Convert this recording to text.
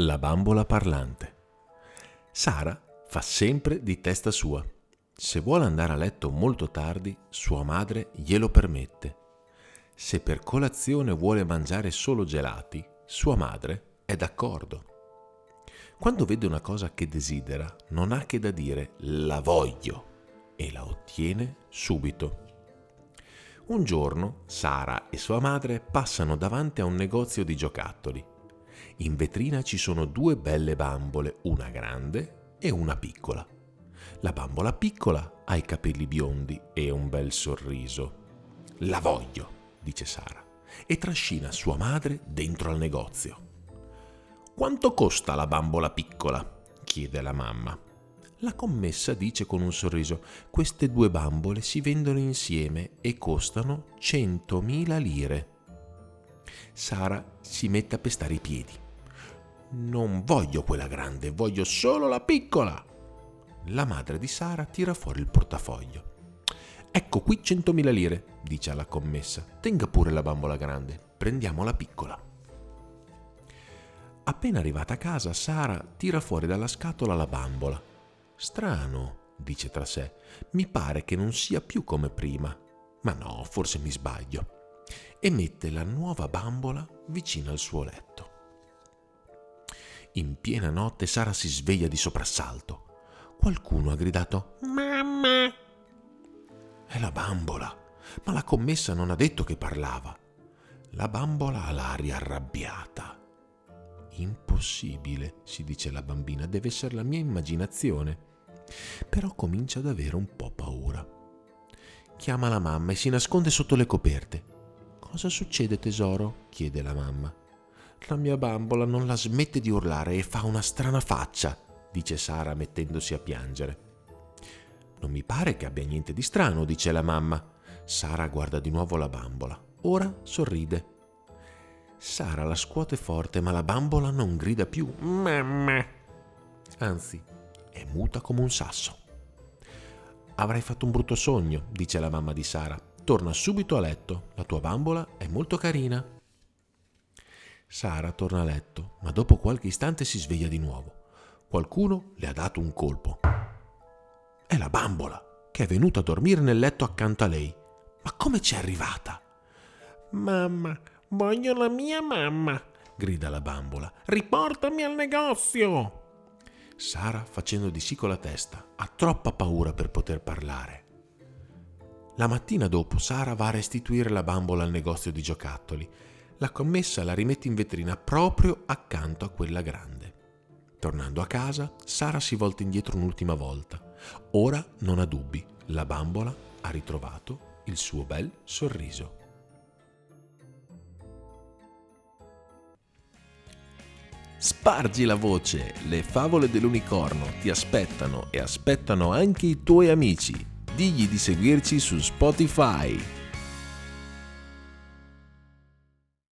La bambola parlante. Sara fa sempre di testa sua. Se vuole andare a letto molto tardi, sua madre glielo permette. Se per colazione vuole mangiare solo gelati, sua madre è d'accordo. Quando vede una cosa che desidera, non ha che da dire la voglio e la ottiene subito. Un giorno Sara e sua madre passano davanti a un negozio di giocattoli. In vetrina ci sono due belle bambole, una grande e una piccola. La bambola piccola ha i capelli biondi e un bel sorriso. La voglio, dice Sara, e trascina sua madre dentro al negozio. Quanto costa la bambola piccola? chiede la mamma. La commessa dice con un sorriso, queste due bambole si vendono insieme e costano 100.000 lire. Sara si mette a pestare i piedi. Non voglio quella grande, voglio solo la piccola. La madre di Sara tira fuori il portafoglio. Ecco qui 100.000 lire, dice alla commessa. Tenga pure la bambola grande, prendiamo la piccola. Appena arrivata a casa, Sara tira fuori dalla scatola la bambola. Strano, dice tra sé, mi pare che non sia più come prima. Ma no, forse mi sbaglio. E mette la nuova bambola vicino al suo letto. In piena notte Sara si sveglia di soprassalto. Qualcuno ha gridato Mamma! È la bambola, ma la commessa non ha detto che parlava. La bambola ha l'aria arrabbiata. Impossibile, si dice la bambina, deve essere la mia immaginazione. Però comincia ad avere un po' paura. Chiama la mamma e si nasconde sotto le coperte. Cosa succede tesoro? chiede la mamma. La mia bambola non la smette di urlare e fa una strana faccia, dice Sara mettendosi a piangere. Non mi pare che abbia niente di strano, dice la mamma. Sara guarda di nuovo la bambola. Ora sorride. Sara la scuote forte, ma la bambola non grida più mamma. Anzi, è muta come un sasso. Avrai fatto un brutto sogno, dice la mamma di Sara. Torna subito a letto, la tua bambola è molto carina. Sara torna a letto, ma dopo qualche istante si sveglia di nuovo. Qualcuno le ha dato un colpo. È la bambola, che è venuta a dormire nel letto accanto a lei. Ma come c'è arrivata? Mamma, voglio la mia mamma, grida la bambola. Riportami al negozio. Sara, facendo di sì con la testa, ha troppa paura per poter parlare. La mattina dopo Sara va a restituire la bambola al negozio di giocattoli la commessa la rimette in vetrina proprio accanto a quella grande. Tornando a casa, Sara si volta indietro un'ultima volta. Ora non ha dubbi, la bambola ha ritrovato il suo bel sorriso. Spargi la voce, le favole dell'unicorno ti aspettano e aspettano anche i tuoi amici. Digli di seguirci su Spotify.